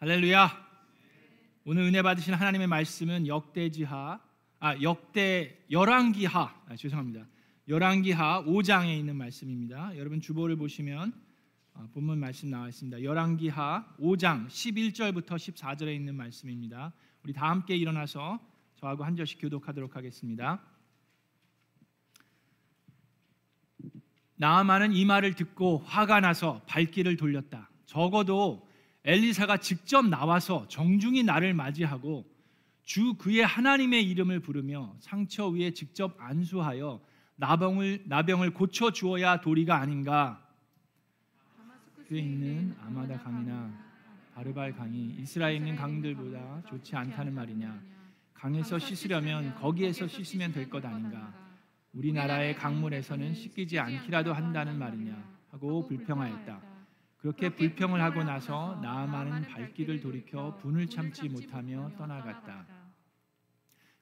할렐루야. 오늘 은혜 받으신 하나님의 말씀은 역대지하 아 역대 열왕기하 아, 죄송합니다. 열왕기하 5장에 있는 말씀입니다. 여러분 주보를 보시면 아, 본문 말씀 나와 있습니다. 열왕기하 5장 11절부터 14절에 있는 말씀입니다. 우리 다 함께 일어나서 저하고 한 절씩 교독하도록 하겠습니다. 나아만은 이 말을 듣고 화가 나서 발길을 돌렸다. 적어도 엘리사가 직접 나와서 정중히 나를 맞이하고 주 그의 하나님의 이름을 부르며 상처 위에 직접 안수하여 나병을 나병을 고쳐 주어야 도리가 아닌가. 그에 있는 아마다 강이나 바르발 강이 이스라엘에 있는 강들보다 좋지 않다는 말이냐. 강에서 씻으려면 거기에서 씻으면 될 것 아닌가. 우리나라의 강물에서는 씻기지 않기라도 한다는 말이냐 하고 불평하였다. 그렇게 불평을 하고 나서 나아만은 발길을 돌이켜 분을 참지 못하며 떠나갔다.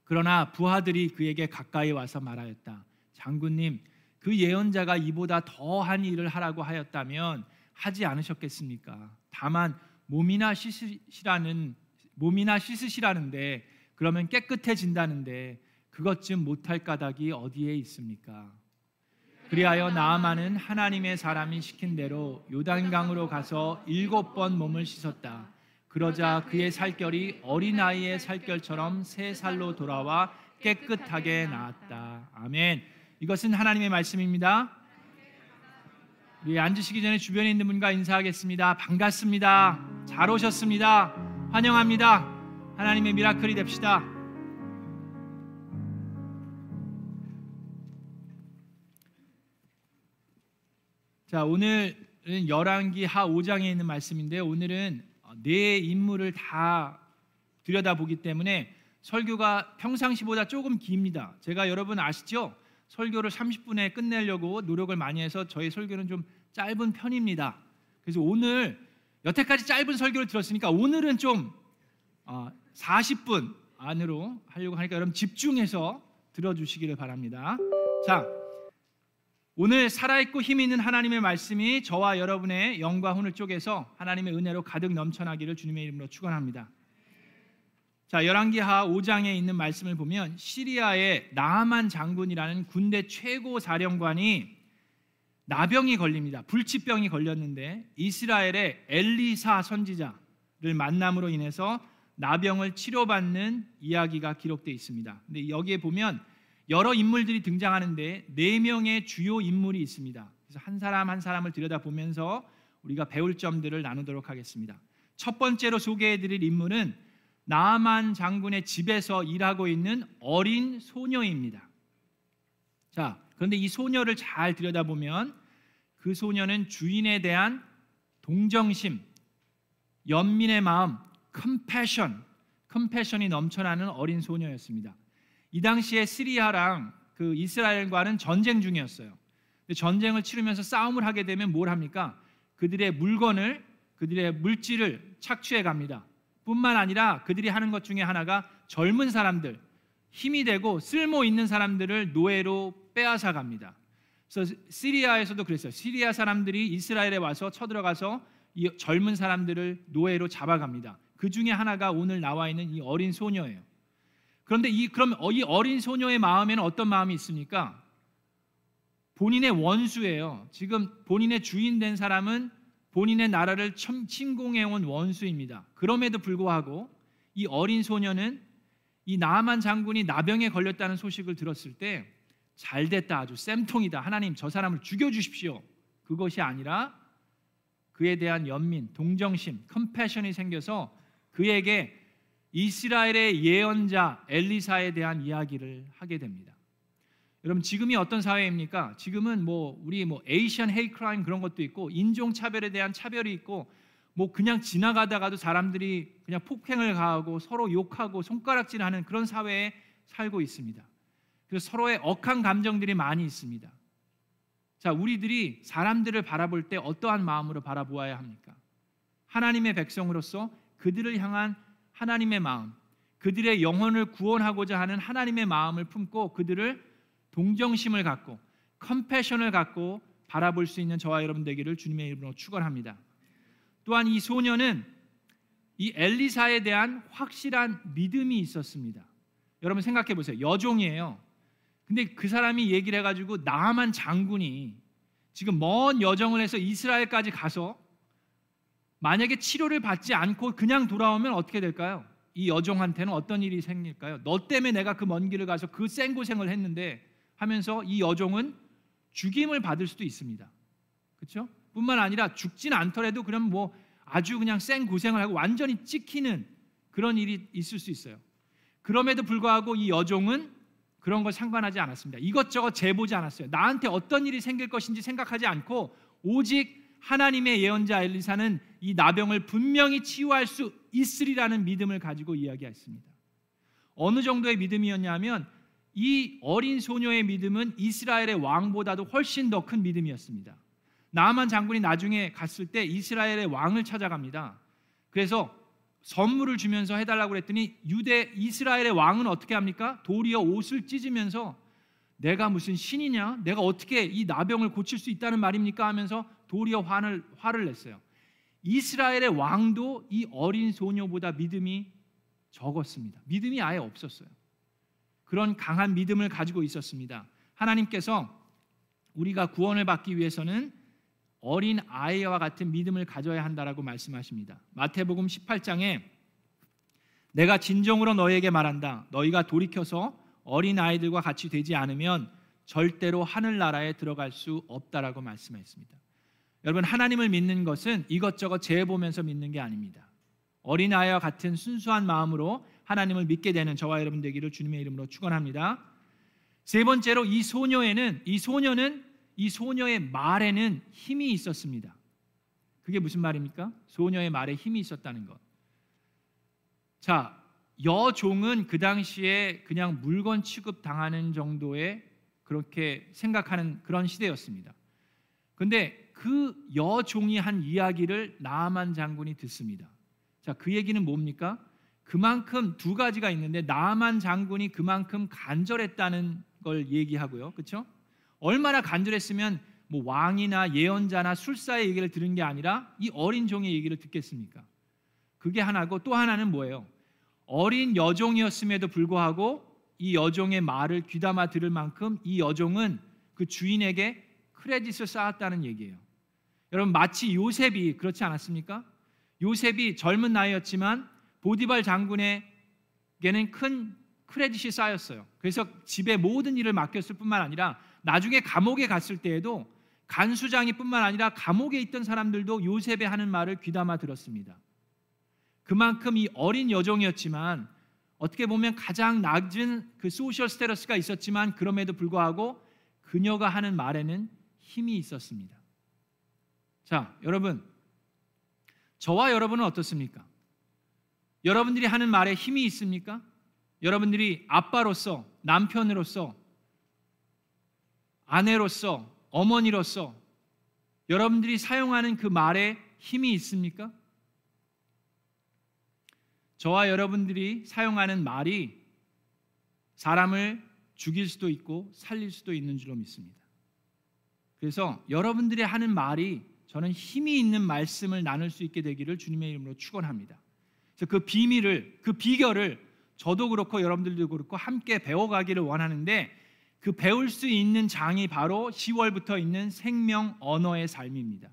그러나 부하들이 그에게 가까이 와서 말하였다. 장군님, 그 예언자가 이보다 더한 일을 하라고 하였다면 하지 않으셨겠습니까? 다만 몸이나 씻으시라는 몸이나 씻으시라는데 그러면 깨끗해진다는데 그것 좀 못할 까닭이 어디에 있습니까? 그리하여 나아만은 하나님의 사람이 시킨 대로 요단강으로 가서 일곱 번 몸을 씻었다. 그러자 그의 살결이 어린아이의 살결처럼 새 살로 돌아와 깨끗하게 나았다. 아멘. 이것은 하나님의 말씀입니다. 우리 앉으시기 전에 주변에 있는 분과 인사하겠습니다. 반갑습니다. 잘 오셨습니다. 환영합니다. 하나님의 미라클이 됩시다. 자, 오늘은 열왕기 하 5장에 있는 말씀인데 오늘은 네 인물을 다 들여다보기 때문에 설교가 평상시보다 조금 깁니다. 제가 여러분 아시죠? 설교를 30분에 끝내려고 노력을 많이 해서 저희 설교는 좀 짧은 편입니다. 그래서 오늘 여태까지 짧은 설교를 들었으니까 오늘은 좀 40분 아, 안으로 하려고 하니까 여러분 집중해서 들어주시기를 바랍니다. 자, 오늘 살아있고 힘 있는 하나님의 말씀이 저와 여러분의 영과 혼을 쪼개서 하나님의 은혜로 가득 넘쳐나기를 주님의 이름으로 축원합니다. 자, 열왕기하 5장에 있는 말씀을 보면 시리아의 나하만 장군이라는 군대 최고 사령관이 나병이 걸립니다. 불치병이 걸렸는데 이스라엘의 엘리사 선지자를 만남으로 인해서 나병을 치료받는 이야기가 기록되어 있습니다. 근데 여기에 보면 여러 인물들이 등장하는데 네 명의 주요 인물이 있습니다. 그래서 한 사람 한 사람을 들여다보면서 우리가 배울 점들을 나누도록 하겠습니다. 첫 번째로 소개해드릴 인물은 나만 장군의 집에서 일하고 있는 어린 소녀입니다. 자, 그런데 이 소녀를 잘 들여다보면 그 소녀는 주인에 대한 동정심, 연민의 마음, 컴패션, 컴패션이 넘쳐나는 어린 소녀였습니다. 이 당시에 시리아랑 그 이스라엘과는 전쟁 중이었어요. 전쟁을 치르면서 싸움을 하게 되면 뭘 합니까? 그들의 물건을 그들의 물질을 착취해 갑니다. 뿐만 아니라 그들이 하는 것 중에 하나가 젊은 사람들, 힘이 되고 쓸모 있는 사람들을 노예로 빼앗아 갑니다. 그래서 시리아에서도 그랬어요. 시리아 사람들이 이스라엘에 와서 쳐들어가서 이 젊은 사람들을 노예로 잡아갑니다. 그 중에 하나가 오늘 나와 있는 이 어린 소녀예요. 그런데 이 그럼 이 어린 소녀의 마음에는 어떤 마음이 있습니까? 본인의 원수예요. 지금 본인의 주인 된 사람은 본인의 나라를 침공해온 원수입니다. 그럼에도 불구하고 이 어린 소녀는 이 나만 장군이 나병에 걸렸다는 소식을 들었을 때 잘됐다 아주 쌤통이다 하나님 저 사람을 죽여주십시오 그것이 아니라 그에 대한 연민 동정심 compassion이 생겨서 그에게 이스라엘의 예언자 엘리사에 대한 이야기를 하게 됩니다. 여러분 지금이 어떤 사회입니까? 지금은 뭐 우리 뭐 Asian hate crime 그런 것도 있고 인종 차별에 대한 차별이 있고 뭐 그냥 지나가다가도 사람들이 그냥 폭행을 가하고 서로 욕하고 손가락질하는 그런 사회에 살고 있습니다. 그래서 서로의 억한 감정들이 많이 있습니다. 자, 우리들이 사람들을 바라볼 때 어떠한 마음으로 바라보아야 합니까? 하나님의 백성으로서 그들을 향한 하나님의 마음, 그들의 영혼을 구원하고자 하는 하나님의 마음을 품고 그들을 동정심을 갖고 컴패션을 갖고 바라볼 수 있는 저와 여러분 되기를 주님의 이름으로 축원합니다. 또한 이 소녀는 이 엘리사에 대한 확실한 믿음이 있었습니다. 여러분 생각해 보세요. 여종이에요. 근데 그 사람이 얘기를 해가지고 나만 장군이 지금 먼 여정을 해서 이스라엘까지 가서 만약에 치료를 받지 않고 그냥 돌아오면 어떻게 될까요? 이 여종한테는 어떤 일이 생길까요? 너 때문에 내가 그 먼 길을 가서 그 생고생을 했는데 하면서 이 여종은 죽임을 받을 수도 있습니다. 그렇죠? 뿐만 아니라 죽진 않더라도 그럼 뭐 아주 그냥 생 고생을 하고 완전히 찍히는 그런 일이 있을 수 있어요. 그럼에도 불구하고 이 여종은 그런 걸 상관하지 않았습니다. 이것저것 재보지 않았어요. 나한테 어떤 일이 생길 것인지 생각하지 않고 오직 하나님의 예언자 엘리사는 이 나병을 분명히 치유할 수 있으리라는 믿음을 가지고 이야기했습니다. 어느 정도의 믿음이었냐면 이 어린 소녀의 믿음은 이스라엘의 왕보다도 훨씬 더 큰 믿음이었습니다. 나만 장군이 나중에 갔을 때 이스라엘의 왕을 찾아갑니다. 그래서 선물을 주면서 해달라고 그랬더니 유대 이스라엘의 왕은 어떻게 합니까? 도리어 옷을 찢으면서 내가 무슨 신이냐? 내가 어떻게 이 나병을 고칠 수 있다는 말입니까? 하면서 도리어 화를 화를 냈어요. 이스라엘의 왕도 이 어린 소녀보다 믿음이 적었습니다. 믿음이 아예 없었어요. 그런 강한 믿음을 가지고 있었습니다. 하나님께서 우리가 구원을 받기 위해서는 어린 아이와 같은 믿음을 가져야 한다라고 말씀하십니다. 마태복음 18장에 내가 진정으로 너희에게 말한다. 너희가 돌이켜서 어린 아이들과 같이 되지 않으면 절대로 하늘나라에 들어갈 수 없다라고 말씀했습니다. 여러분 하나님을 믿는 것은 이것저것 재해 보면서 믿는 게 아닙니다. 어린 아이와 같은 순수한 마음으로 하나님을 믿게 되는 저와 여러분 되기를 주님의 이름으로 축원합니다. 세 번째로 이 소녀에는 이 소녀는 이 소녀의 말에는 힘이 있었습니다. 그게 무슨 말입니까? 소녀의 말에 힘이 있었다는 것. 자, 여종은 그 당시에 그냥 물건 취급 당하는 정도의 그렇게 생각하는 그런 시대였습니다. 근데 그 여종이 한 이야기를 나만 장군이 듣습니다. 자, 그 얘기는 뭡니까? 그만큼 두 가지가 있는데 나만 장군이 그만큼 간절했다는 걸 얘기하고요. 그렇죠? 얼마나 간절했으면 뭐 왕이나 예언자나 술사의 얘기를 들은 게 아니라 이 어린 종의 얘기를 듣겠습니까? 그게 하나고 또 하나는 뭐예요? 어린 여종이었음에도 불구하고 이 여종의 말을 귀담아 들을 만큼 이 여종은 그 주인에게 크레딧을 쌓았다는 얘기예요. 여러분 마치 요셉이 그렇지 않았습니까? 요셉이 젊은 나이였지만 보디발 장군에게는 큰 크레딧이 쌓였어요. 그래서 집의 모든 일을 맡겼을 뿐만 아니라 나중에 감옥에 갔을 때에도 간수장이뿐만 아니라 감옥에 있던 사람들도 요셉의 하는 말을 귀담아 들었습니다. 그만큼 이 어린 여종이었지만 어떻게 보면 가장 낮은 그 소셜 스테러스가 있었지만 그럼에도 불구하고 그녀가 하는 말에는 힘이 있었습니다. 자, 여러분 저와 여러분은 어떻습니까? 여러분들이 하는 말에 힘이 있습니까? 여러분들이 아빠로서 남편으로서 아내로서 어머니로서 여러분들이 사용하는 그 말에 힘이 있습니까? 저와 여러분들이 사용하는 말이 사람을 죽일 수도 있고 살릴 수도 있는 줄로 믿습니다. 그래서 여러분들이 하는 말이 저는 힘이 있는 말씀을 나눌 수 있게 되기를 주님의 이름으로 축원합니다. 그래서 그 비밀을 그 비결을 저도 그렇고 여러분들도 그렇고 함께 배워가기를 원하는데 그 배울 수 있는 장이 바로 10월부터 있는 생명 언어의 삶입니다.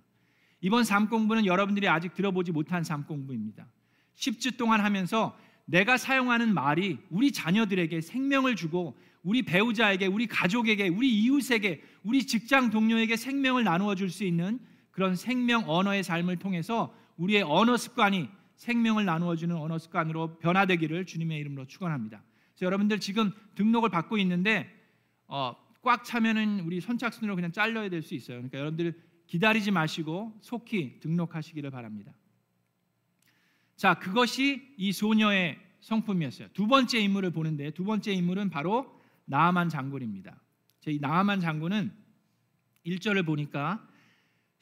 이번 삶 공부는 여러분들이 아직 들어보지 못한 삶 공부입니다. 10주 동안 하면서 내가 사용하는 말이 우리 자녀들에게 생명을 주고 우리 배우자에게, 우리 가족에게, 우리 이웃에게, 우리 직장 동료에게 생명을 나누어 줄 수 있는 그런 생명 언어의 삶을 통해서 우리의 언어 습관이 생명을 나누어 주는 언어 습관으로 변화되기를 주님의 이름으로 축원합니다. 그래서 여러분들 지금 등록을 받고 있는데 어, 꽉 차면은 우리 선착순으로 그냥 잘려야 될 수 있어요. 그러니까 여러분들 기다리지 마시고 속히 등록하시기를 바랍니다. 자, 그것이 이 소녀의 성품이었어요. 두 번째 인물을 보는데 두 번째 인물은 바로 나아만 장군입니다. 이 나아만 장군은 1절을 보니까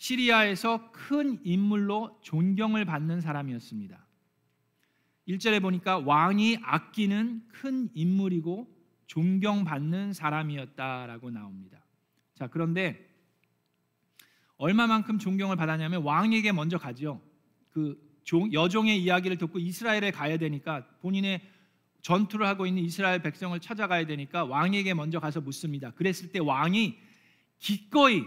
시리아에서 큰 인물로 존경을 받는 사람이었습니다. 1절에 보니까 왕이 아끼는 큰 인물이고 존경받는 사람이었다라고 나옵니다. 자, 그런데 얼마만큼 존경을 받았냐면 왕에게 먼저 가죠. 그 종, 여종의 이야기를 듣고 이스라엘에 가야 되니까 본인의 전투를 하고 있는 이스라엘 백성을 찾아가야 되니까 왕에게 먼저 가서 묻습니다. 그랬을 때 왕이 기꺼이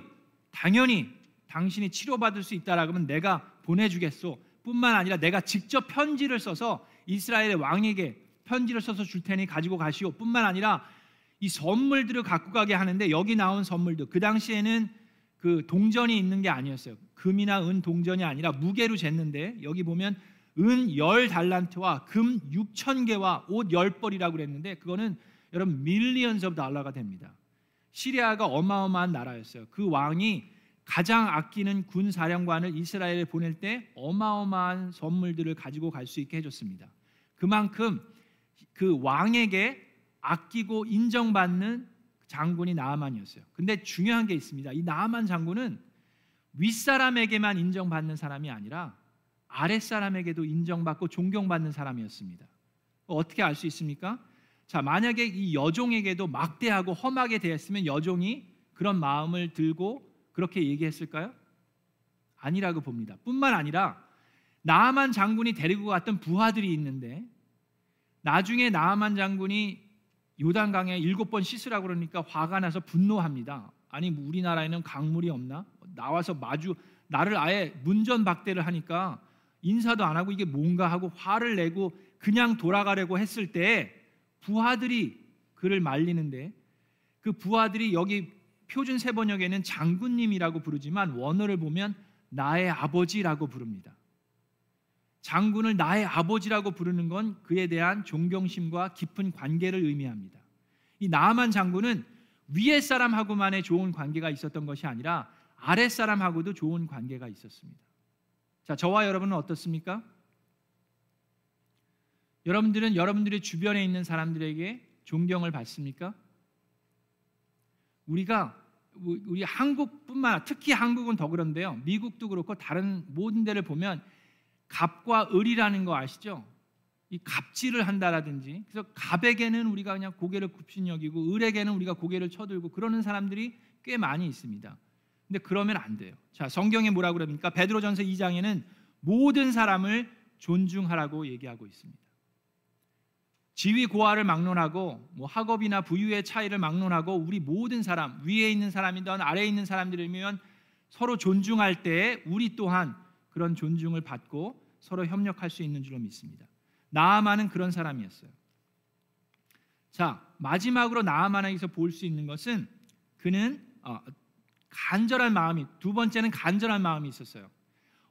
당연히 당신이 치료받을 수 있다라고 하면 내가 보내주겠소. 뿐만 아니라 내가 직접 편지를 써서 이스라엘의 왕에게 편지를 써서 줄 테니 가지고 가시오. 뿐만 아니라 이 선물들을 갖고 가게 하는데 여기 나온 선물들 그 당시에는 그 동전이 있는 게 아니었어요. 금이나 은 동전이 아니라 무게로 쟀는데 여기 보면 은 열 달란트와 금 6천 개와 옷 열벌이라고 그랬는데 그거는 여러분 millions of dollar가 됩니다. 시리아가 어마어마한 나라였어요. 그 왕이 가장 아끼는 군 사령관을 이스라엘에 보낼 때 어마어마한 선물들을 가지고 갈 수 있게 해줬습니다. 그만큼 그 왕에게 아끼고 인정받는 장군이 나아만이었어요. 근데 중요한 게 있습니다. 이 나아만 장군은 윗사람에게만 인정받는 사람이 아니라 아랫사람에게도 인정받고 존경받는 사람이었습니다. 어떻게 알 수 있습니까? 자, 만약에 이 여종에게도 막대하고 험하게 대했으면 여종이 그런 마음을 들고 그렇게 얘기했을까요? 아니라고 봅니다. 뿐만 아니라 나아만 장군이 데리고 갔던 부하들이 있는데 나중에 나아만 장군이 요단강에 일곱 번 씻으라고 그러니까 화가 나서 분노합니다. 아니 우리나라에는 강물이 없나? 나와서 마주 나를 아예 문전박대를 하니까 인사도 안 하고 이게 뭔가 하고 화를 내고 그냥 돌아가려고 했을 때 부하들이 그를 말리는데 그 부하들이 여기 표준 세번역에는 장군님이라고 부르지만 원어를 보면 나의 아버지라고 부릅니다. 장군을 나의 아버지라고 부르는 건 그에 대한 존경심과 깊은 관계를 의미합니다. 이 나만 장군은 위에 사람하고만의 좋은 관계가 있었던 것이 아니라 아랫 사람하고도 좋은 관계가 있었습니다. 자, 저와 여러분은 어떻습니까? 여러분들은 여러분들의 주변에 있는 사람들에게 존경을 받습니까? 우리가 우리 한국뿐만 특히 한국은 더 그런데요. 미국도 그렇고 다른 모든 데를 보면 갑과 을이라는 거 아시죠? 이 갑질을 한다라든지 그래서 갑에게는 우리가 그냥 고개를 굽신 여기고 을에게는 우리가 고개를 쳐들고 그러는 사람들이 꽤 많이 있습니다. 근데 그러면 안 돼요. 자, 성경에 뭐라 그럽니까? 베드로전서 2장에는 모든 사람을 존중하라고 얘기하고 있습니다. 지위 고하를 막론하고 뭐 학업이나 부유의 차이를 막론하고 우리 모든 사람 위에 있는 사람이든 아래에 있는 사람들이면 서로 존중할 때 우리 또한 그런 존중을 받고 서로 협력할 수 있는 줄로 믿습니다. 나아만은 그런 사람이었어요. 자 마지막으로 나아만에게서 볼 수 있는 것은 그는 어, 간절한 마음이 두 번째는 간절한 마음이 있었어요.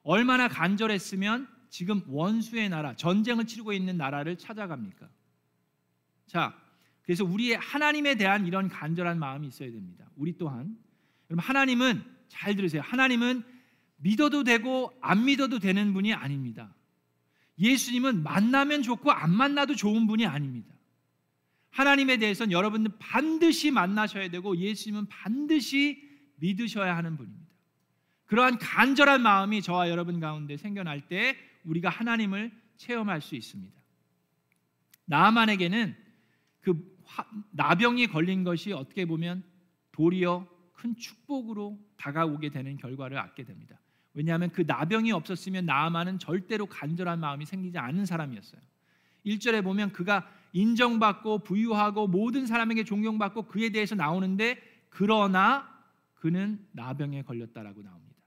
얼마나 간절했으면 지금 원수의 나라 전쟁을 치르고 있는 나라를 찾아갑니까? 자, 그래서 우리의 하나님에 대한 이런 간절한 마음이 있어야 됩니다. 우리 또한 여러분 하나님은 잘 들으세요. 하나님은 믿어도 되고 안 믿어도 되는 분이 아닙니다. 예수님은 만나면 좋고 안 만나도 좋은 분이 아닙니다. 하나님에 대해서는 여러분은 반드시 만나셔야 되고 예수님은 반드시 믿으셔야 하는 분입니다. 그러한 간절한 마음이 저와 여러분 가운데 생겨날 때 우리가 하나님을 체험할 수 있습니다. 나만에게는 그 나병이 걸린 것이 어떻게 보면 도리어 큰 축복으로 다가오게 되는 결과를 얻게 됩니다. 왜냐하면 그 나병이 없었으면 나아만은 절대로 간절한 마음이 생기지 않은 사람이었어요. 1절에 보면 그가 인정받고 부유하고 모든 사람에게 존경받고 그에 대해서 나오는데 그러나 그는 나병에 걸렸다라고 나옵니다.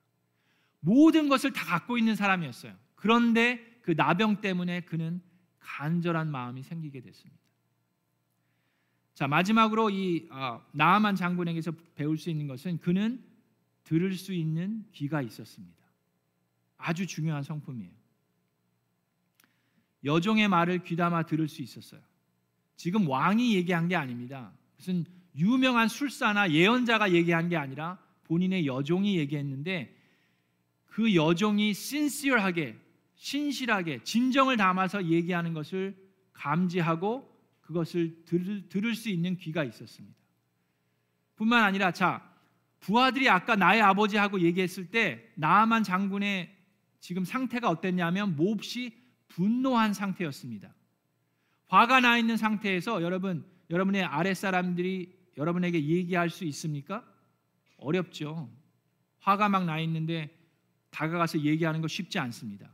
모든 것을 다 갖고 있는 사람이었어요. 그런데 그 나병 때문에 그는 간절한 마음이 생기게 됐습니다. 자 마지막으로 이 어, 나아만 장군에게서 배울 수 있는 것은 그는 들을 수 있는 귀가 있었습니다. 아주 중요한 성품이에요. 여종의 말을 귀담아 들을 수 있었어요. 지금 왕이 얘기한 게 아닙니다. 무슨 유명한 술사나 예언자가 얘기한 게 아니라 본인의 여종이 얘기했는데 그 여종이 신시얼하게 신실하게 진정을 담아서 얘기하는 것을 감지하고 그것을 들, 들을 수 있는 귀가 있었습니다. 뿐만 아니라 자 부하들이 아까 나의 아버지하고 얘기했을 때 나아만 장군의 지금 상태가 어땠냐면 몹시 분노한 상태였습니다. 화가 나 있는 상태에서 여러분 여러분의 아랫 사람들이 여러분에게 얘기할 수 있습니까? 어렵죠. 화가 막 나 있는데 다가가서 얘기하는 거 쉽지 않습니다.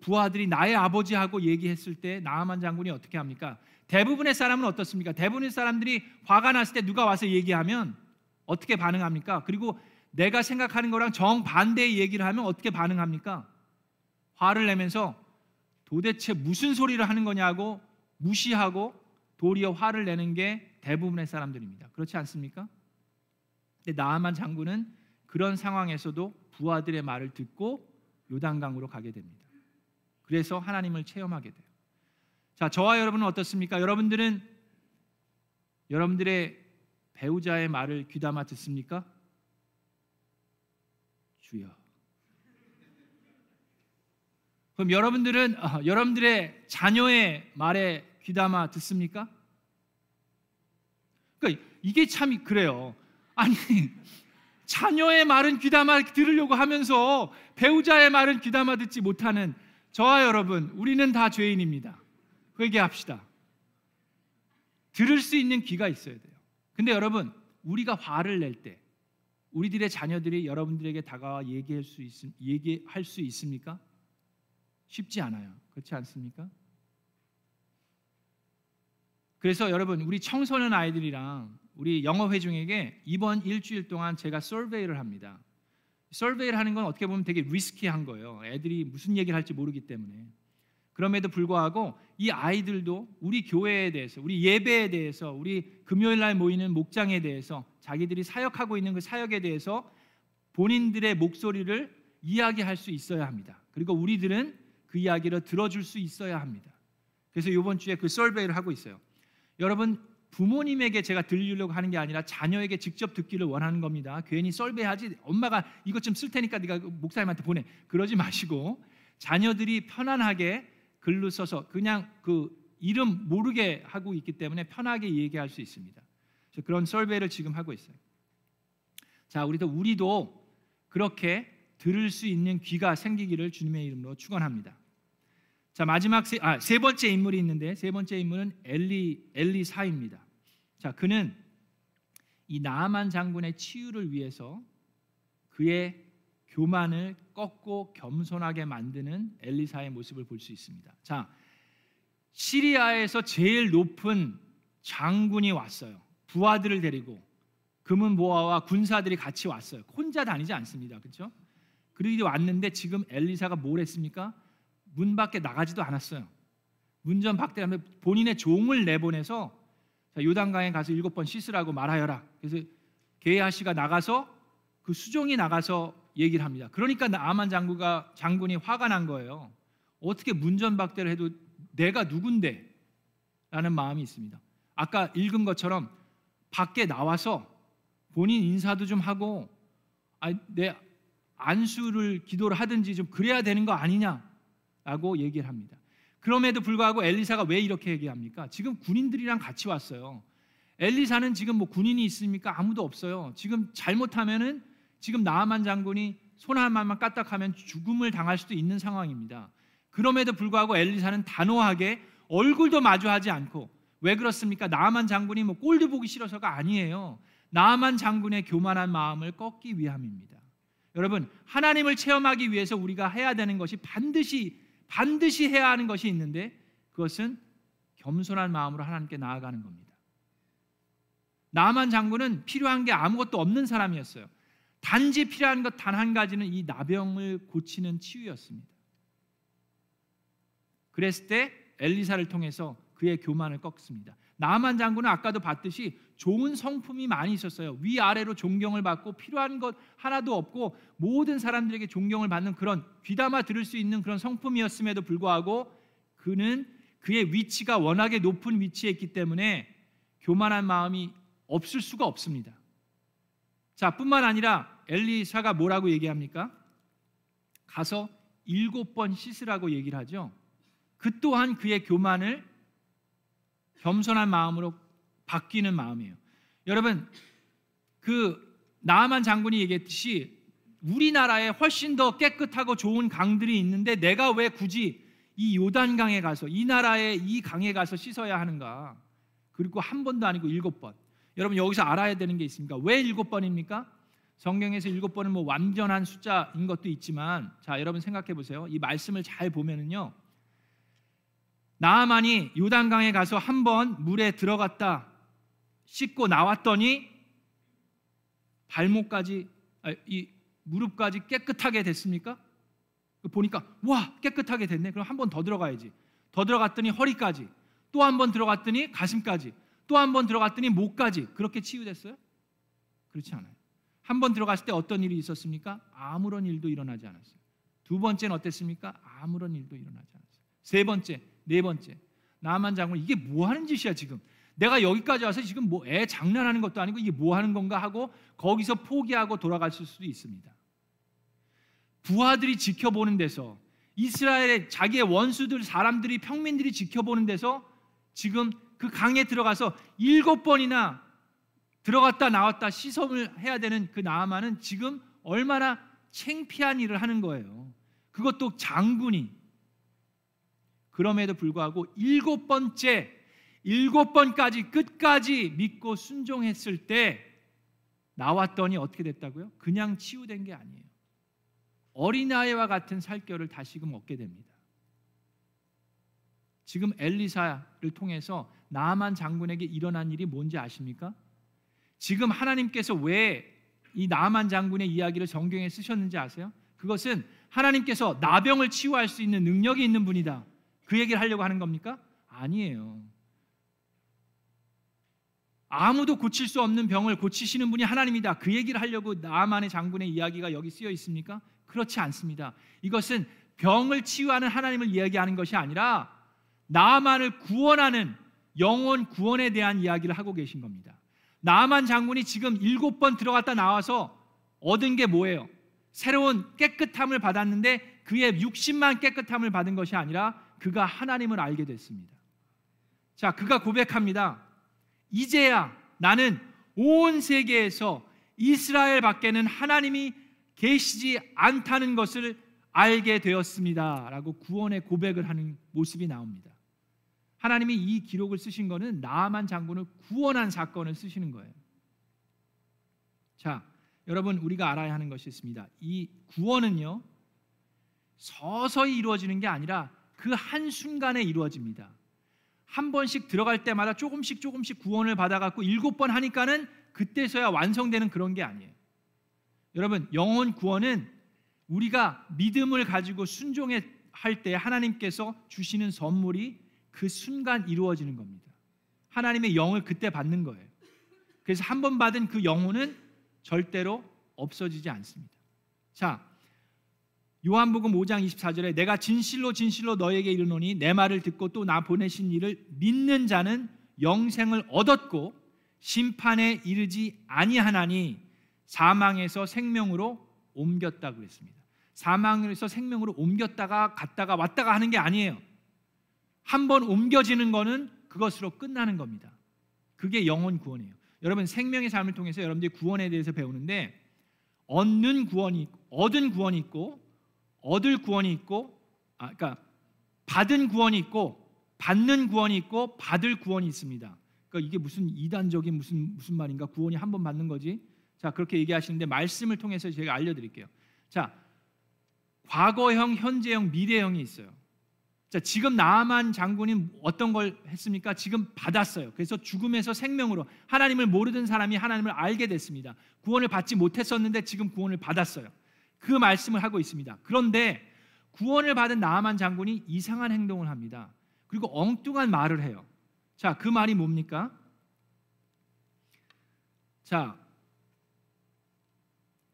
부하들이 나의 아버지하고 얘기했을 때 나아만 장군이 어떻게 합니까? 대부분의 사람은 어떻습니까? 대부분의 사람들이 화가 났을 때 누가 와서 얘기하면 어떻게 반응합니까? 그리고 내가 생각하는 거랑 정반대의 얘기를 하면 어떻게 반응합니까? 화를 내면서 도대체 무슨 소리를 하는 거냐고 무시하고 도리어 화를 내는 게 대부분의 사람들입니다. 그렇지 않습니까? 근데 나아만 장군은 그런 상황에서도 부하들의 말을 듣고 요단강으로 가게 됩니다. 그래서 하나님을 체험하게 돼요. 자, 저와 여러분은 어떻습니까? 여러분들은 여러분들의 배우자의 말을 귀담아 듣습니까? 주여. 그럼 여러분들은 어, 여러분들의 자녀의 말에 귀담아 듣습니까? 그러니까 이게 참 그래요. 아니 자녀의 말은 귀담아 들으려고 하면서 배우자의 말은 귀담아 듣지 못하는 저와 여러분, 우리는 다 죄인입니다. 회개합시다. 들을 수 있는 귀가 있어야 돼요. 근데 여러분, 우리가 화를 낼 때, 우리들의 자녀들이 여러분들에게 다가와 얘기할 수, 있, 얘기할 수 있습니까? 쉽지 않아요. 그렇지 않습니까? 그래서 여러분, 우리 청소년 아이들이랑 우리 영어 회중에게 이번 일주일 동안 제가 설베이를 합니다. 설베이를 하는 건 어떻게 보면 되게 리스키한 거예요. 애들이 무슨 얘기를 할지 모르기 때문에. 그럼에도 불구하고 이 아이들도 우리 교회에 대해서, 우리 예배에 대해서, 우리 금요일 날 모이는 목장에 대해서 자기들이 사역하고 있는 그 사역에 대해서 본인들의 목소리를 이야기할 수 있어야 합니다. 그리고 우리들은 그 이야기를 들어줄 수 있어야 합니다. 그래서 이번 주에 그 설베이를 하고 있어요. 여러분 부모님에게 제가 들리려고 하는 게 아니라 자녀에게 직접 듣기를 원하는 겁니다. 괜히 썰배하지 엄마가 이것 좀 쓸 테니까 네가 목사님한테 보내. 그러지 마시고 자녀들이 편안하게 글로 써서 그냥 그 이름 모르게 하고 있기 때문에 편하게 얘기할 수 있습니다. 그런 썰배를 지금 하고 있어요. 자, 우리도 우리도 그렇게 들을 수 있는 귀가 생기기를 주님의 이름으로 축원합니다. 자 마지막 세, 아, 세 번째 인물이 있는데 세 번째 인물은 엘리 엘리사입니다. 자 그는 이 나아만 장군의 치유를 위해서 그의 교만을 꺾고 겸손하게 만드는 엘리사의 모습을 볼 수 있습니다. 자 시리아에서 제일 높은 장군이 왔어요. 부하들을 데리고 금은 보아와 군사들이 같이 왔어요. 혼자 다니지 않습니다. 그렇죠? 그리고 왔는데 지금 엘리사가 뭘 했습니까? 문 밖에 나가지도 않았어요. 문전 박대하며 본인의 종을 내보내서 요단강에 가서 일곱 번 씻으라고 말하여라. 그래서 게하시가 나가서 그 수종이 나가서 얘기를 합니다. 그러니까 아만 장군가 장군이 화가 난 거예요. 어떻게 문전박대를 해도 내가 누군데? 라는 마음이 있습니다. 아까 읽은 것처럼 밖에 나와서 본인 인사도 좀 하고 아, 내 안수를 기도를 하든지 좀 그래야 되는 거 아니냐? 라고 얘기를 합니다. 그럼에도 불구하고 엘리사가 왜 이렇게 얘기합니까? 지금 군인들이랑 같이 왔어요. 엘리사는 지금 뭐 군인이 있습니까? 아무도 없어요. 지금 잘못하면은 지금 나아만 장군이 손 하나만 까딱하면 죽음을 당할 수도 있는 상황입니다. 그럼에도 불구하고 엘리사는 단호하게 얼굴도 마주하지 않고 왜 그렇습니까? 나아만 장군이 뭐 꼴도 보기 싫어서가 아니에요. 나아만 장군의 교만한 마음을 꺾기 위함입니다. 여러분, 하나님을 체험하기 위해서 우리가 해야 되는 것이 반드시 반드시 해야 하는 것이 있는데 그것은 겸손한 마음으로 하나님께 나아가는 겁니다. 나만 장군은 필요한 게 아무것도 없는 사람이었어요. 단지 필요한 것 단 한 가지는 이 나병을 고치는 치유였습니다. 그랬을 때 엘리사를 통해서 그의 교만을 꺾습니다. 나만 장군은 아까도 봤듯이 좋은 성품이 많이 있었어요. 위아래로 존경을 받고 필요한 것 하나도 없고 모든 사람들에게 존경을 받는 그런 귀담아 들을 수 있는 그런 성품이었음에도 불구하고 그는 그의 위치가 워낙에 높은 위치에 있기 때문에 교만한 마음이 없을 수가 없습니다. 자, 뿐만 아니라 엘리사가 뭐라고 얘기합니까? 가서 일곱 번 씻으라고 얘기를 하죠. 그 또한 그의 교만을 겸손한 마음으로 바뀌는 마음이에요. 여러분 그 나아만 장군이 얘기했듯이 우리나라에 훨씬 더 깨끗하고 좋은 강들이 있는데 내가 왜 굳이 이 요단강에 가서 이 나라의 이 강에 가서 씻어야 하는가? 그리고 한 번도 아니고 일곱 번. 여러분 여기서 알아야 되는 게 있습니까? 왜 일곱 번입니까? 성경에서 일곱 번은 뭐 완전한 숫자인 것도 있지만 자 여러분 생각해 보세요. 이 말씀을 잘 보면은요. 나아만이 요단강에 가서 한 번 물에 들어갔다 씻고 나왔더니 발목까지 아, 이 무릎까지 깨끗하게 됐습니까? 보니까 와 깨끗하게 됐네. 그럼 한 번 더 들어가야지. 더 들어갔더니 허리까지 또 한 번 들어갔더니 가슴까지 또 한 번 들어갔더니 목까지 그렇게 치유됐어요? 그렇지 않아요. 한 번 들어갔을 때 어떤 일이 있었습니까? 아무런 일도 일어나지 않았어요. 두 번째는 어땠습니까? 아무런 일도 일어나지 않았어요. 세 번째, 네 번째. 나만 장군 이게 뭐 하는 짓이야 지금? 내가 여기까지 와서 지금 뭐 애 장난하는 것도 아니고 이게 뭐 하는 건가 하고 거기서 포기하고 돌아갔을 수도 있습니다. 부하들이 지켜보는 데서 이스라엘의 자기의 원수들 사람들이 평민들이 지켜보는 데서 지금 그 강에 들어가서 일곱 번이나 들어갔다 나왔다 시험을 해야 되는 그 나아만은 지금 얼마나 챙피한 일을 하는 거예요. 그것도 장군이 그럼에도 불구하고 일곱 번째 일곱 번까지 끝까지 믿고 순종했을 때 나왔더니 어떻게 됐다고요? 그냥 치유된 게 아니에요. 어린아이와 같은 살결을 다시금 얻게 됩니다. 지금 엘리사를 통해서 나만 장군에게 일어난 일이 뭔지 아십니까? 지금 하나님께서 왜 이 나만 장군의 이야기를 성경에 쓰셨는지 아세요? 그것은 하나님께서 나병을 치유할 수 있는 능력이 있는 분이다. 그 얘기를 하려고 하는 겁니까? 아니에요. 아무도 고칠 수 없는 병을 고치시는 분이 하나님이다. 그 얘기를 하려고 나만의 장군의 이야기가 여기 쓰여 있습니까? 그렇지 않습니다. 이것은 병을 치유하는 하나님을 이야기하는 것이 아니라 나만을 구원하는 영혼 구원에 대한 이야기를 하고 계신 겁니다. 나만 장군이 지금 일곱 번 들어갔다 나와서 얻은 게 뭐예요? 새로운 깨끗함을 받았는데 그의 60만 깨끗함을 받은 것이 아니라 그가 하나님을 알게 됐습니다. 자, 그가 고백합니다. 이제야 나는 온 세계에서 이스라엘 밖에는 하나님이 계시지 않다는 것을 알게 되었습니다 라고 구원의 고백을 하는 모습이 나옵니다. 하나님이 이 기록을 쓰신 것은 나만 장군을 구원한 사건을 쓰시는 거예요. 자, 여러분 우리가 알아야 하는 것이 있습니다. 이 구원은요 서서히 이루어지는 게 아니라 그 한 순간에 이루어집니다. 한 번씩 들어갈 때마다 조금씩 조금씩 구원을 받아갖고 일곱 번 하니까는 그때서야 완성되는 그런 게 아니에요. 여러분 영혼 구원은 우리가 믿음을 가지고 순종해 할때 하나님께서 주시는 선물이 그 순간 이루어지는 겁니다. 하나님의 영을 그때 받는 거예요. 그래서 한 번 받은 그 영혼은 절대로 없어지지 않습니다. 자, 요한복음 5장 24절에 내가 진실로 진실로 너에게 이르노니 내 말을 듣고 또 나 보내신 이를 믿는 자는 영생을 얻었고 심판에 이르지 아니하나니 사망에서 생명으로 옮겼다 그랬습니다. 사망에서 생명으로 옮겼다가 갔다가 왔다가 하는 게 아니에요. 한 번 옮겨지는 거는 그것으로 끝나는 겁니다. 그게 영혼 구원이에요. 여러분 생명의 삶을 통해서 여러분들이 구원에 대해서 배우는데 얻는 구원이 얻은 구원이 있고 얻을 구원이 있고 아 그러니까 받은 구원이 있고 받는 구원이 있고 받을 구원이 있습니다. 그러니까 이게 무슨 이단적인 무슨 무슨 말인가? 구원이 한 번 받는 거지. 자, 그렇게 얘기하시는데 말씀을 통해서 제가 알려 드릴게요. 자, 과거형, 현재형, 미래형이 있어요. 자, 지금 나만 장군이 어떤 걸 했습니까? 지금 받았어요. 그래서 죽음에서 생명으로 하나님을 모르던 사람이 하나님을 알게 됐습니다. 구원을 받지 못했었는데 지금 구원을 받았어요. 그 말씀을 하고 있습니다. 그런데 구원을 받은 나만 장군이 이상한 행동을 합니다. 그리고 엉뚱한 말을 해요. 자, 그 말이 뭡니까? 자,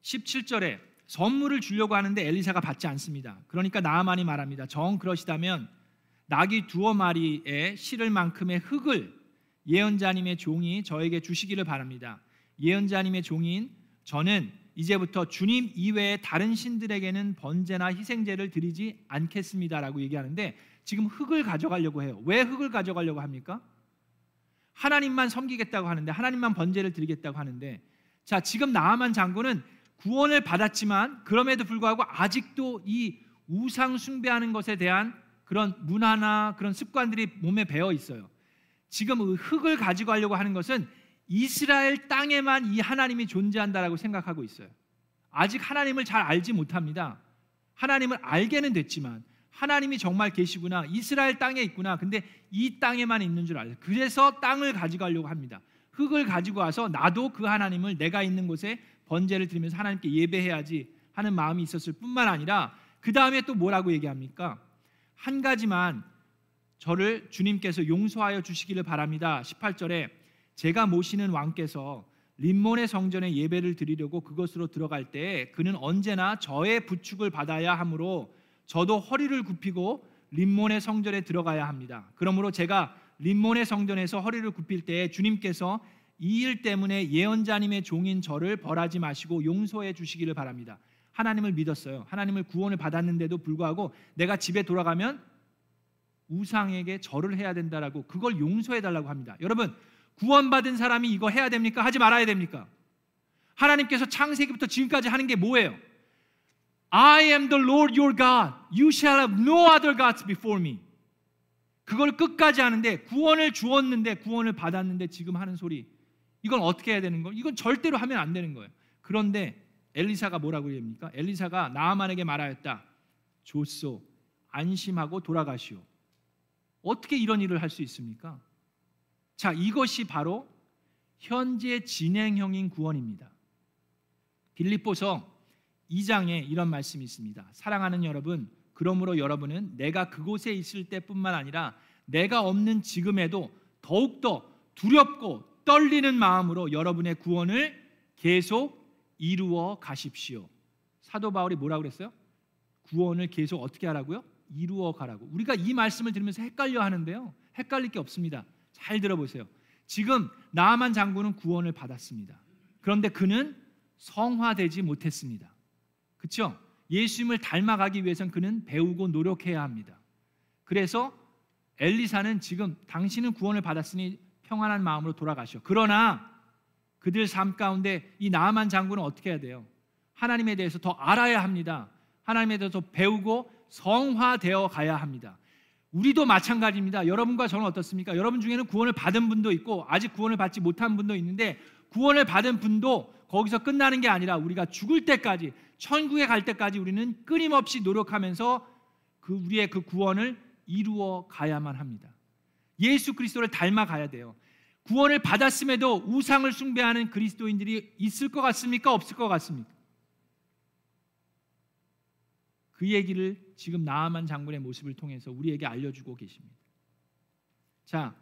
17절에 선물을 주려고 하는데 엘리사가 받지 않습니다. 그러니까 나아만이 말합니다. 정 그러시다면 낙이 두어 마리에 실을 만큼의 흙을 예언자님의 종이 저에게 주시기를 바랍니다. 예언자님의 종인 저는 이제부터 주님 이외의 다른 신들에게는 번제나 희생제를 드리지 않겠습니다라고 얘기하는데 지금 흙을 가져가려고 해요. 왜 흙을 가져가려고 합니까? 하나님만 섬기겠다고 하는데 하나님만 번제를 드리겠다고 하는데 자 지금 나아만 장군은 구원을 받았지만 그럼에도 불구하고 아직도 이 우상 숭배하는 것에 대한 그런 문화나 그런 습관들이 몸에 배어 있어요. 지금 그 흙을 가지고 하려고 하는 것은 이스라엘 땅에만 이 하나님이 존재한다라고 생각하고 있어요. 아직 하나님을 잘 알지 못합니다. 하나님을 알게는 됐지만 하나님이 정말 계시구나. 이스라엘 땅에 있구나. 근데 이 땅에만 있는 줄 알아요. 그래서 땅을 가져가려고 합니다. 흙을 가지고 와서 나도 그 하나님을 내가 있는 곳에 번제를 드리면서 하나님께 예배해야지 하는 마음이 있었을 뿐만 아니라 그 다음에 또 뭐라고 얘기합니까? 한 가지만 저를 주님께서 용서하여 주시기를 바랍니다. 18절에 제가 모시는 왕께서 림몬의 성전에 예배를 드리려고 그것으로 들어갈 때 그는 언제나 저의 부축을 받아야 하므로 저도 허리를 굽히고 림몬의 성전에 들어가야 합니다. 그러므로 제가 림몬의 성전에서 허리를 굽힐 때 주님께서 이 일 때문에 예언자님의 종인 저를 벌하지 마시고 용서해 주시기를 바랍니다. 하나님을 믿었어요. 하나님을 구원을 받았는데도 불구하고 내가 집에 돌아가면 우상에게 절을 해야 된다라고 그걸 용서해 달라고 합니다. 여러분, 구원받은 사람이 이거 해야 됩니까? 하지 말아야 됩니까? 하나님께서 창세기부터 지금까지 하는 게 뭐예요? I am the Lord your God. You shall have no other gods before me. 그걸 끝까지 하는데 구원을 주었는데 구원을 받았는데 지금 하는 소리 이건 어떻게 해야 되는 거? 이건 절대로 하면 안 되는 거예요. 그런데 엘리사가 뭐라고 합니까? 엘리사가 나아만에게 말하였다. 좋소 안심하고 돌아가시오. 어떻게 이런 일을 할 수 있습니까? 자, 이것이 바로 현재 진행형인 구원입니다. 빌립보서 2장에 이런 말씀이 있습니다. 사랑하는 여러분, 그러므로 여러분은 내가 그곳에 있을 때뿐만 아니라 내가 없는 지금에도 더욱더 두렵고 떨리는 마음으로 여러분의 구원을 계속 이루어 가십시오. 사도 바울이 뭐라고 그랬어요? 구원을 계속 어떻게 하라고요? 이루어 가라고. 우리가 이 말씀을 들으면서 헷갈려 하는데요. 헷갈릴 게 없습니다. 잘 들어보세요. 지금 나만 장군은 구원을 받았습니다. 그런데 그는 성화되지 못했습니다. 그렇죠? 예수님을 닮아가기 위해선 그는 배우고 노력해야 합니다. 그래서 엘리사는 지금 당신은 구원을 받았으니 평안한 마음으로 돌아가시오. 그러나 그들 삶 가운데 이 나만 장군은 어떻게 해야 돼요? 하나님에 대해서 더 알아야 합니다. 하나님에 대해서 배우고 성화되어 가야 합니다. 우리도 마찬가지입니다. 여러분과 저는 어떻습니까? 여러분 중에는 구원을 받은 분도 있고 아직 구원을 받지 못한 분도 있는데 구원을 받은 분도 거기서 끝나는 게 아니라 우리가 죽을 때까지 천국에 갈 때까지 우리는 끊임없이 노력하면서 그 우리의 그 구원을 이루어 가야만 합니다. 예수 그리스도를 닮아 가야 돼요. 구원을 받았음에도 우상을 숭배하는 그리스도인들이 있을 것 같습니까? 없을 것 같습니까? 그 얘기를 지금 나아만 장군의 모습을 통해서 우리에게 알려주고 계십니다. 자,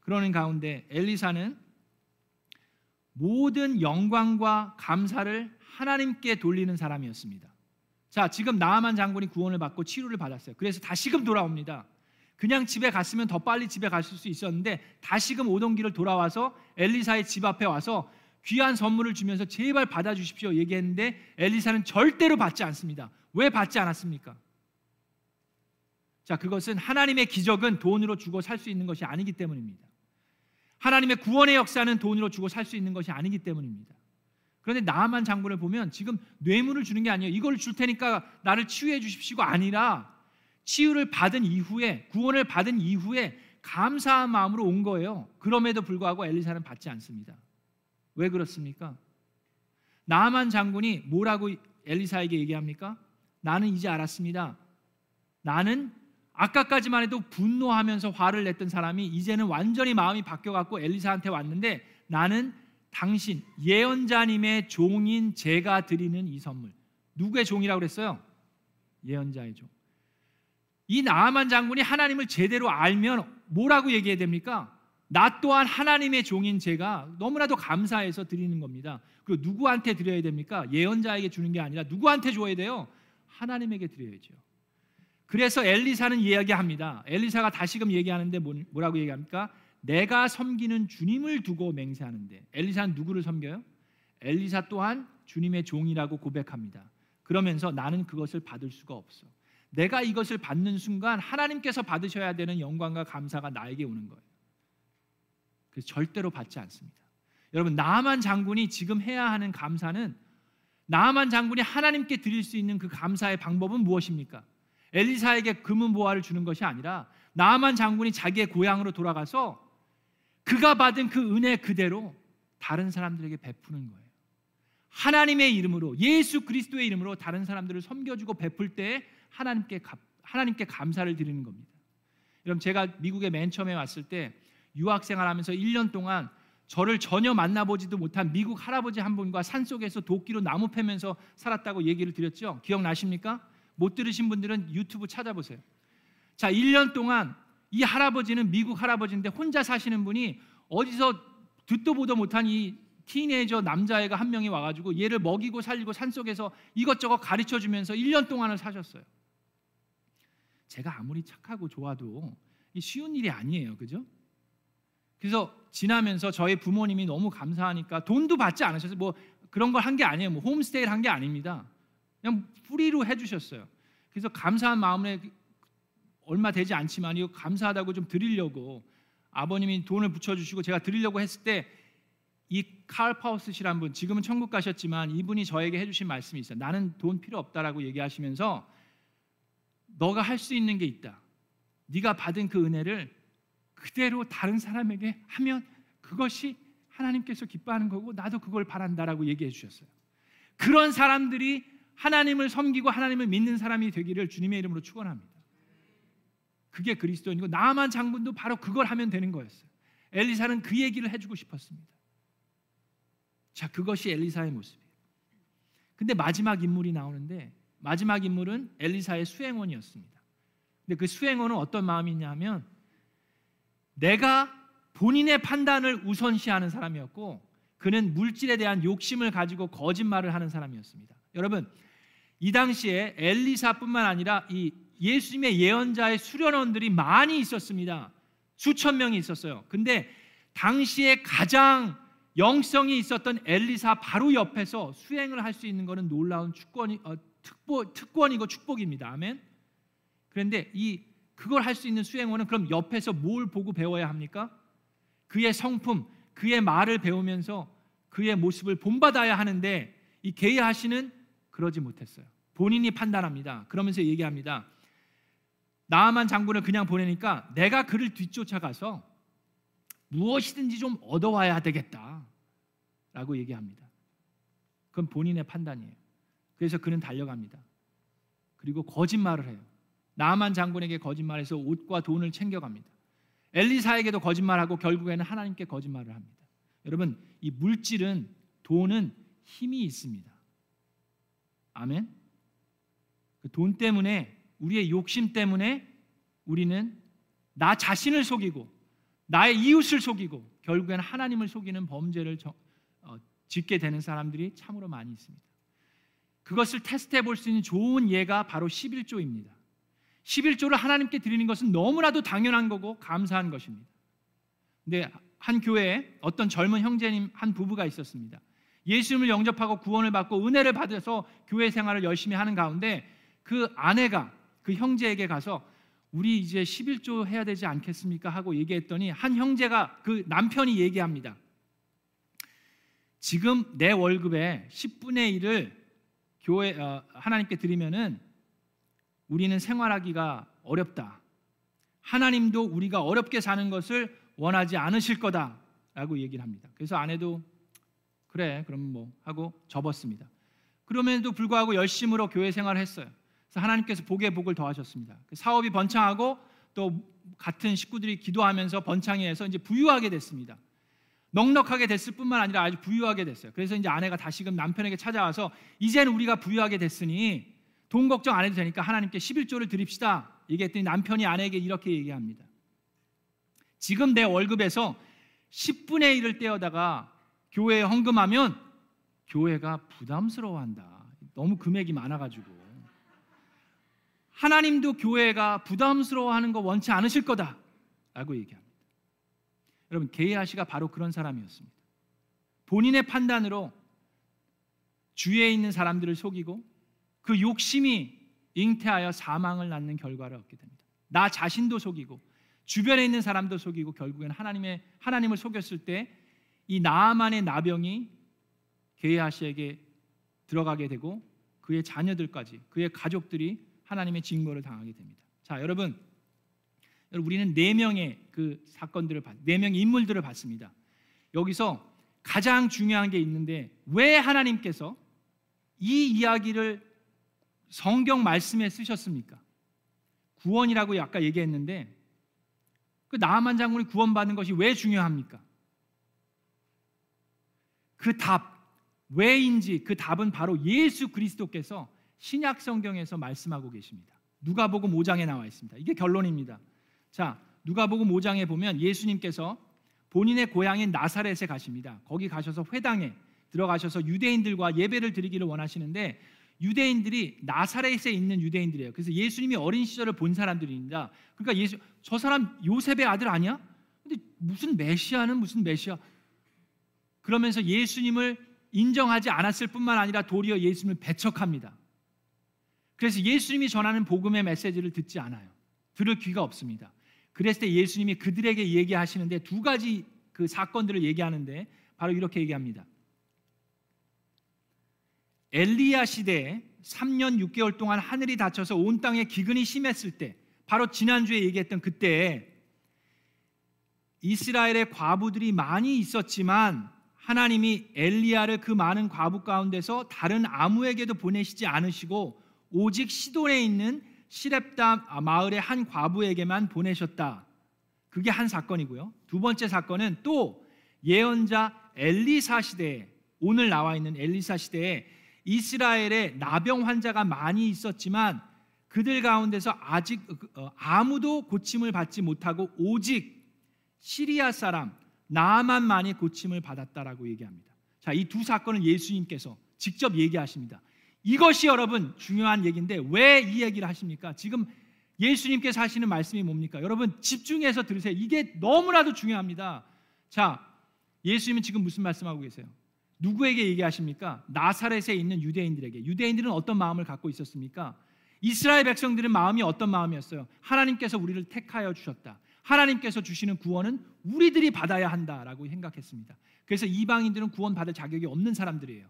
그러는 가운데 엘리사는 모든 영광과 감사를 하나님께 돌리는 사람이었습니다. 자, 지금 나아만 장군이 구원을 받고 치료를 받았어요. 그래서 다시금 돌아옵니다. 그냥 집에 갔으면 더 빨리 집에 갔을 수 있었는데 다시금 오던 길을 돌아와서 엘리사의 집 앞에 와서 귀한 선물을 주면서 제발 받아 주십시오 얘기했는데 엘리사는 절대로 받지 않습니다. 왜 받지 않았습니까? 자, 그것은 하나님의 기적은 돈으로 주고 살 수 있는 것이 아니기 때문입니다. 하나님의 구원의 역사는 돈으로 주고 살 수 있는 것이 아니기 때문입니다. 그런데 나만 장군을 보면 지금 뇌물을 주는 게 아니에요. 이걸 줄 테니까 나를 치유해 주십시오가 아니라 치유를 받은 이후에 구원을 받은 이후에 감사한 마음으로 온 거예요. 그럼에도 불구하고 엘리사는 받지 않습니다. 왜 그렇습니까? 나만 장군이 뭐라고 엘리사에게 얘기합니까? 나는 이제 알았습니다. 나는 아까까지만 해도 분노하면서 화를 냈던 사람이 이제는 완전히 마음이 바뀌어 갖고 엘리사한테 왔는데 나는 당신 예언자님의 종인 제가 드리는 이 선물. 누구의 종이라고 그랬어요? 예언자의 종. 이 나아만 장군이 하나님을 제대로 알면 뭐라고 얘기해야 됩니까? 나 또한 하나님의 종인 제가 너무나도 감사해서 드리는 겁니다. 그리고 누구한테 드려야 됩니까? 예언자에게 주는 게 아니라 누구한테 줘야 돼요? 하나님에게 드려야죠. 그래서 엘리사는 이야기합니다. 엘리사가 다시금 얘기하는데 뭐라고 얘기합니까? 내가 섬기는 주님을 두고 맹세하는데 엘리사는 누구를 섬겨요? 엘리사 또한 주님의 종이라고 고백합니다. 그러면서 나는 그것을 받을 수가 없어. 내가 이것을 받는 순간 하나님께서 받으셔야 되는 영광과 감사가 나에게 오는 거예요. 그래서 절대로 받지 않습니다. 여러분 나만 장군이 지금 해야 하는 감사는 나만 장군이 하나님께 드릴 수 있는 그 감사의 방법은 무엇입니까? 엘리사에게 금은 보화를 주는 것이 아니라 나만 장군이 자기의 고향으로 돌아가서 그가 받은 그 은혜 그대로 다른 사람들에게 베푸는 거예요. 하나님의 이름으로 예수 그리스도의 이름으로 다른 사람들을 섬겨주고 베풀 때 하나님께 하나님께 감사를 드리는 겁니다. 여러분 제가 미국에 맨 처음에 왔을 때 유학 생활하면서 1년 동안 저를 전혀 만나보지도 못한 미국 할아버지 한 분과 산속에서 도끼로 나무 패면서 살았다고 얘기를 드렸죠. 기억나십니까? 못 들으신 분들은 유튜브 찾아보세요. 자, 1년 동안 이 할아버지는 미국 할아버지인데 혼자 사시는 분이 어디서 듣도 보도 못한 이 티네이저 남자애가 한 명이 와가지고 얘를 먹이고 살리고 산속에서 이것저것 가르쳐 주면서 1년 동안을 사셨어요. 제가 아무리 착하고 좋아도 쉬운 일이 아니에요. 그죠? 그래서 지나면서 저희 부모님이 너무 감사하니까 돈도 받지 않으셔서 뭐 그런 걸 한 게 아니에요. 뭐 홈스테이를 한 게 아닙니다. 그냥 프리로 해주셨어요. 그래서 감사한 마음에 얼마 되지 않지만 이거 감사하다고 좀 드리려고 아버님이 돈을 붙여주시고 제가 드리려고 했을 때 이 칼 파우스시란 분 지금은 천국 가셨지만 이분이 저에게 해주신 말씀이 있어요. 나는 돈 필요 없다라고 얘기하시면서 너가 할 수 있는 게 있다. 네가 받은 그 은혜를 그대로 다른 사람에게 하면 그것이 하나님께서 기뻐하는 거고 나도 그걸 바란다라고 얘기해 주셨어요. 그런 사람들이 하나님을 섬기고 하나님을 믿는 사람이 되기를 주님의 이름으로 축원합니다. 그게 그리스도인이고 나만 장군도 바로 그걸 하면 되는 거였어요. 엘리사는 그 얘기를 해주고 싶었습니다. 자, 그것이 엘리사의 모습이에요. 근데 마지막 인물이 나오는데 마지막 인물은 엘리사의 수행원이었습니다. 근데 그 수행원은 어떤 마음이냐면 내가 본인의 판단을 우선시하는 사람이었고 그는 물질에 대한 욕심을 가지고 거짓말을 하는 사람이었습니다. 여러분 이 당시에 엘리사뿐만 아니라 이 예수님의 예언자의 수련원들이 많이 있었습니다. 수천 명이 있었어요. 근데 당시에 가장 영성이 있었던 엘리사 바로 옆에서 수행을 할 수 있는 것은 놀라운 축권이 어, 특보, 특권이고 축복입니다. 아멘. 그런데 이 그걸 할 수 있는 수행원은 그럼 옆에서 뭘 보고 배워야 합니까? 그의 성품, 그의 말을 배우면서 그의 모습을 본받아야 하는데 이 게이하시는 그러지 못했어요. 본인이 판단합니다. 그러면서 얘기합니다. 나만 장군을 그냥 보내니까 내가 그를 뒤쫓아가서 무엇이든지 좀 얻어와야 되겠다. 라고 얘기합니다. 그건 본인의 판단이에요. 그래서 그는 달려갑니다. 그리고 거짓말을 해요. 나만 장군에게 거짓말해서 옷과 돈을 챙겨갑니다. 엘리사에게도 거짓말하고 결국에는 하나님께 거짓말을 합니다. 여러분, 이 물질은 돈은 힘이 있습니다. 아멘. 그 돈 때문에 우리의 욕심 때문에 우리는 나 자신을 속이고 나의 이웃을 속이고 결국에는 하나님을 속이는 범죄를 짓게 되는 사람들이 참으로 많이 있습니다. 그것을 테스트해 볼 수 있는 좋은 예가 바로 11조입니다. 11조를 하나님께 드리는 것은 너무나도 당연한 거고 감사한 것입니다. 근데 한 교회에 어떤 젊은 형제님 한 부부가 있었습니다. 예수님을 영접하고 구원을 받고 은혜를 받아서 교회 생활을 열심히 하는 가운데 그 아내가 그 형제에게 가서 우리 이제 11조 해야 되지 않겠습니까? 하고 얘기했더니 한 형제가 그 남편이 얘기합니다. 지금 내 월급의 10분의 1을 교회 어, 하나님께 드리면은 우리는 생활하기가 어렵다. 하나님도 우리가 어렵게 사는 것을 원하지 않으실 거다라고 얘기를 합니다. 그래서 아내도 그래 그럼 뭐 하고 접었습니다. 그럼에도 불구하고 열심으로 교회 생활을 했어요. 그래서 하나님께서 복의 복을 더하셨습니다. 그 사업이 번창하고 또 같은 식구들이 기도하면서 번창이 해서 이제 부유하게 됐습니다. 넉넉하게 됐을 뿐만 아니라 아주 부유하게 됐어요. 그래서 이제 아내가 다시금 남편에게 찾아와서 이제는 우리가 부유하게 됐으니 돈 걱정 안 해도 되니까 하나님께 11조를 드립시다. 얘기했더니 남편이 아내에게 이렇게 얘기합니다. 지금 내 월급에서 10분의 1을 떼어다가 교회에 헌금하면 교회가 부담스러워한다. 너무 금액이 많아가지고 하나님도 교회가 부담스러워하는 거 원치 않으실 거다 라고 얘기합니다. 여러분 게이아시가 바로 그런 사람이었습니다. 본인의 판단으로 주위에 있는 사람들을 속이고 그 욕심이 잉태하여 사망을 낳는 결과를 얻게 됩니다. 나 자신도 속이고 주변에 있는 사람도 속이고 결국엔 하나님의 하나님을 속였을 때 이 나만의 나병이 게하시에게 들어가게 되고 그의 자녀들까지 그의 가족들이 하나님의 징벌을 당하게 됩니다. 자, 여러분 우리는 네 명의 그 사건들을 네 명의 인물들을 봤습니다. 여기서 가장 중요한 게 있는데 왜 하나님께서 이 이야기를 성경 말씀에 쓰셨습니까? 구원이라고 아까 얘기했는데 그 나만 장군이 구원받는 것이 왜 중요합니까? 그 답, 왜인지 그 답은 바로 예수 그리스도께서 신약 성경에서 말씀하고 계십니다. 누가복음 5장에 나와 있습니다. 이게 결론입니다. 자, 누가복음 5장에 보면 예수님께서 본인의 고향인 나사렛에 가십니다. 거기 가셔서 회당에 들어가셔서 유대인들과 예배를 드리기를 원하시는데 유대인들이 나사렛에 있는 유대인들이에요. 그래서 예수님이 어린 시절을 본 사람들입니다. 그러니까 예수 저 사람 요셉의 아들 아니야? 근데 무슨 메시아는 무슨 메시아? 그러면서 예수님을 인정하지 않았을 뿐만 아니라 도리어 예수님을 배척합니다. 그래서 예수님이 전하는 복음의 메시지를 듣지 않아요. 들을 귀가 없습니다. 그랬을 때 예수님이 그들에게 얘기하시는데 두 가지 그 사건들을 얘기하는데 바로 이렇게 얘기합니다. 엘리야 시대에 3년 6개월 동안 하늘이 닫혀서 온 땅에 기근이 심했을 때 바로 지난주에 얘기했던 그때 이스라엘의 과부들이 많이 있었지만 하나님이 엘리야를 그 많은 과부 가운데서 다른 아무에게도 보내시지 않으시고 오직 시돈에 있는 시렙다 마을의 한 과부에게만 보내셨다. 그게 한 사건이고요. 두 번째 사건은 또 예언자 엘리사 시대에 오늘 나와 있는 엘리사 시대에 이스라엘에 나병 환자가 많이 있었지만 그들 가운데서 아직 어, 아무도 고침을 받지 못하고 오직 시리아 사람 나만만이 고침을 받았다라고 얘기합니다. 자, 이 두 사건을 예수님께서 직접 얘기하십니다. 이것이 여러분 중요한 얘기인데 왜 이 얘기를 하십니까? 지금 예수님께서 하시는 말씀이 뭡니까? 여러분 집중해서 들으세요. 이게 너무나도 중요합니다. 자, 예수님은 지금 무슨 말씀하고 계세요? 누구에게 얘기하십니까? 나사렛에 있는 유대인들에게. 유대인들은 어떤 마음을 갖고 있었습니까? 이스라엘 백성들은 마음이 어떤 마음이었어요? 하나님께서 우리를 택하여 주셨다. 하나님께서 주시는 구원은 우리들이 받아야 한다라고 생각했습니다. 그래서 이방인들은 구원 받을 자격이 없는 사람들이에요.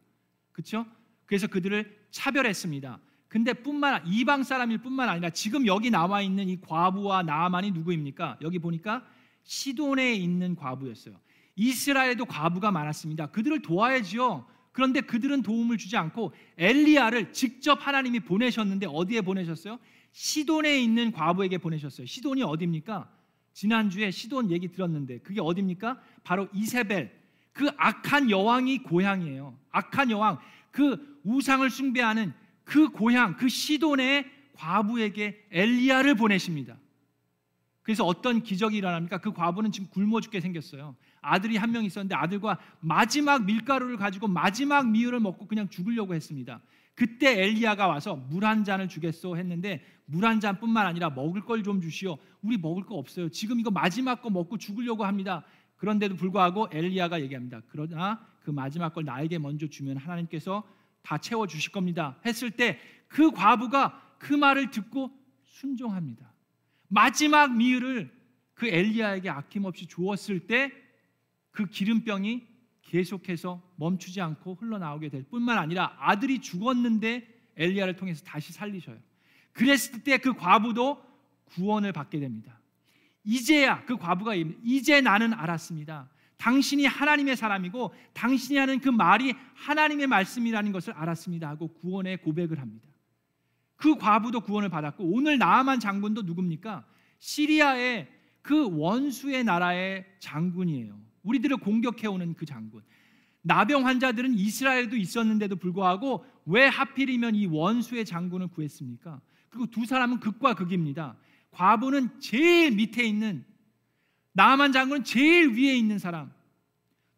그렇죠? 그래서 그들을 차별했습니다. 근데 뿐만 이방 사람일 뿐만 아니라 지금 여기 나와 있는 이 과부와 나만이 누구입니까? 여기 보니까 시돈에 있는 과부였어요. 이스라엘에도 과부가 많았습니다. 그들을 도와야지요. 그런데 그들은 도움을 주지 않고 엘리야를 직접 하나님이 보내셨는데 어디에 보내셨어요? 시돈에 있는 과부에게 보내셨어요. 시돈이 어디입니까? 지난주에 시돈 얘기 들었는데 그게 어디입니까? 바로 이세벨. 그 악한 여왕이 고향이에요. 악한 여왕. 그 우상을 숭배하는 그 고향, 그 시돈의 과부에게 엘리야를 보내십니다. 그래서 어떤 기적이 일어납니까? 그 과부는 지금 굶어 죽게 생겼어요. 아들이 한 명 있었는데 아들과 마지막 밀가루를 가지고 마지막 미유를 먹고 그냥 죽으려고 했습니다. 그때 엘리야가 와서 물 한 잔을 주겠소 했는데 물 한 잔뿐만 아니라 먹을 걸 좀 주시오. 우리 먹을 거 없어요. 지금 이거 마지막 거 먹고 죽으려고 합니다. 그런데도 불구하고 엘리야가 얘기합니다. 그러나 그 마지막 걸 나에게 먼저 주면 하나님께서 다 채워 주실 겁니다. 했을 때 그 과부가 그 말을 듣고 순종합니다. 마지막 미유를 그 엘리야에게 아낌없이 주었을 때 그 기름병이 계속해서 멈추지 않고 흘러나오게 될 뿐만 아니라 아들이 죽었는데 엘리야를 통해서 다시 살리셔요. 그랬을 때 그 과부도 구원을 받게 됩니다. 이제야 그 과부가 이제 나는 알았습니다. 당신이 하나님의 사람이고 당신이 하는 그 말이 하나님의 말씀이라는 것을 알았습니다 하고 구원의 고백을 합니다. 그 과부도 구원을 받았고 오늘 나아만 장군도 누굽니까? 시리아의 그 원수의 나라의 장군이에요. 우리들을 공격해 오는 그 장군. 나병 환자들은 이스라엘도 있었는데도 불구하고 왜 하필이면 이 원수의 장군을 구했습니까? 그리고 두 사람은 극과 극입니다. 과부는 제일 밑에 있는 나만 장군은 제일 위에 있는 사람.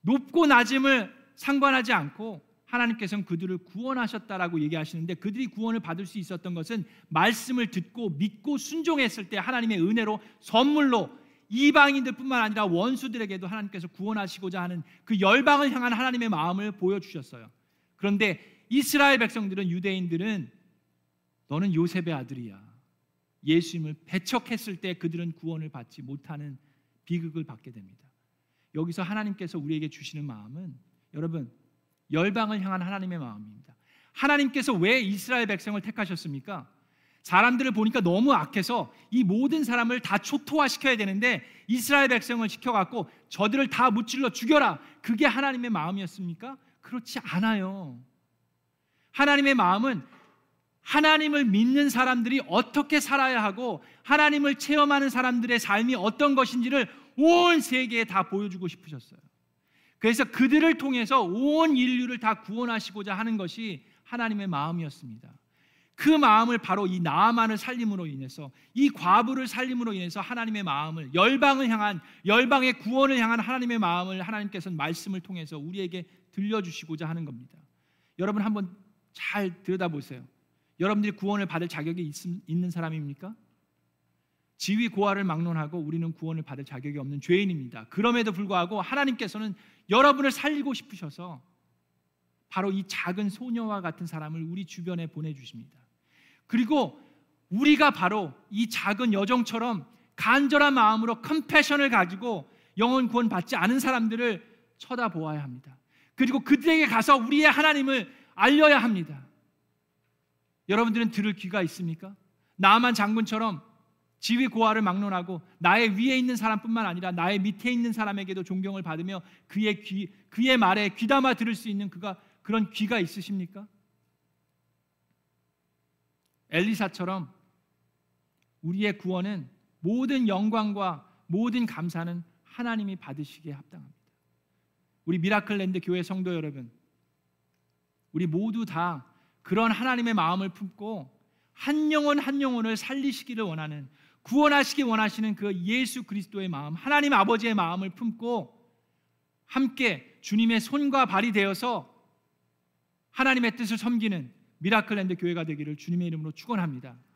높고 낮음을 상관하지 않고 하나님께서는 그들을 구원하셨다라고 얘기하시는데 그들이 구원을 받을 수 있었던 것은 말씀을 듣고 믿고 순종했을 때 하나님의 은혜로 선물로 이방인들뿐만 아니라 원수들에게도 하나님께서 구원하시고자 하는 그 열방을 향한 하나님의 마음을 보여주셨어요. 그런데 이스라엘 백성들은 유대인들은 너는 요셉의 아들이야. 예수님을 배척했을 때 그들은 구원을 받지 못하는 비극을 받게 됩니다. 여기서 하나님께서 우리에게 주시는 마음은 여러분 열방을 향한 하나님의 마음입니다. 하나님께서 왜 이스라엘 백성을 택하셨습니까? 사람들을 보니까 너무 악해서 이 모든 사람을 다 초토화시켜야 되는데 이스라엘 백성을 시켜갖고 저들을 다 무찔러 죽여라. 그게 하나님의 마음이었습니까? 그렇지 않아요. 하나님의 마음은 하나님을 믿는 사람들이 어떻게 살아야 하고 하나님을 체험하는 사람들의 삶이 어떤 것인지를 온 세계에 다 보여주고 싶으셨어요. 그래서 그들을 통해서 온 인류를 다 구원하시고자 하는 것이 하나님의 마음이었습니다. 그 마음을 바로 이 나아만을 살림으로 인해서 이 과부를 살림으로 인해서 하나님의 마음을 열방을 향한 열방의 구원을 향한 하나님의 마음을 하나님께서는 말씀을 통해서 우리에게 들려주시고자 하는 겁니다. 여러분 한번 잘 들여다보세요. 여러분들이 구원을 받을 자격이 있, 있는 사람입니까? 지위 고하를 막론하고 우리는 구원을 받을 자격이 없는 죄인입니다. 그럼에도 불구하고 하나님께서는 여러분을 살리고 싶으셔서 바로 이 작은 소녀와 같은 사람을 우리 주변에 보내주십니다. 그리고 우리가 바로 이 작은 여정처럼 간절한 마음으로 컴패션을 가지고 영혼 구원 받지 않은 사람들을 쳐다보아야 합니다. 그리고 그들에게 가서 우리의 하나님을 알려야 합니다. 여러분들은 들을 귀가 있습니까? 나만 장군처럼 지위 고하를 막론하고 나의 위에 있는 사람뿐만 아니라 나의 밑에 있는 사람에게도 존경을 받으며 그의 귀 그의 말에 귀담아 들을 수 있는 그가 그런 귀가 있으십니까? 엘리사처럼 우리의 구원은 모든 영광과 모든 감사는 하나님이 받으시기에 합당합니다. 우리 미라클랜드 교회 성도 여러분, 우리 모두 다 그런 하나님의 마음을 품고 한 영혼 한 영혼을 살리시기를 원하는 구원하시기 원하시는 그 예수 그리스도의 마음, 하나님 아버지의 마음을 품고 함께 주님의 손과 발이 되어서 하나님의 뜻을 섬기는 미라클랜드 교회가 되기를 주님의 이름으로 축원합니다.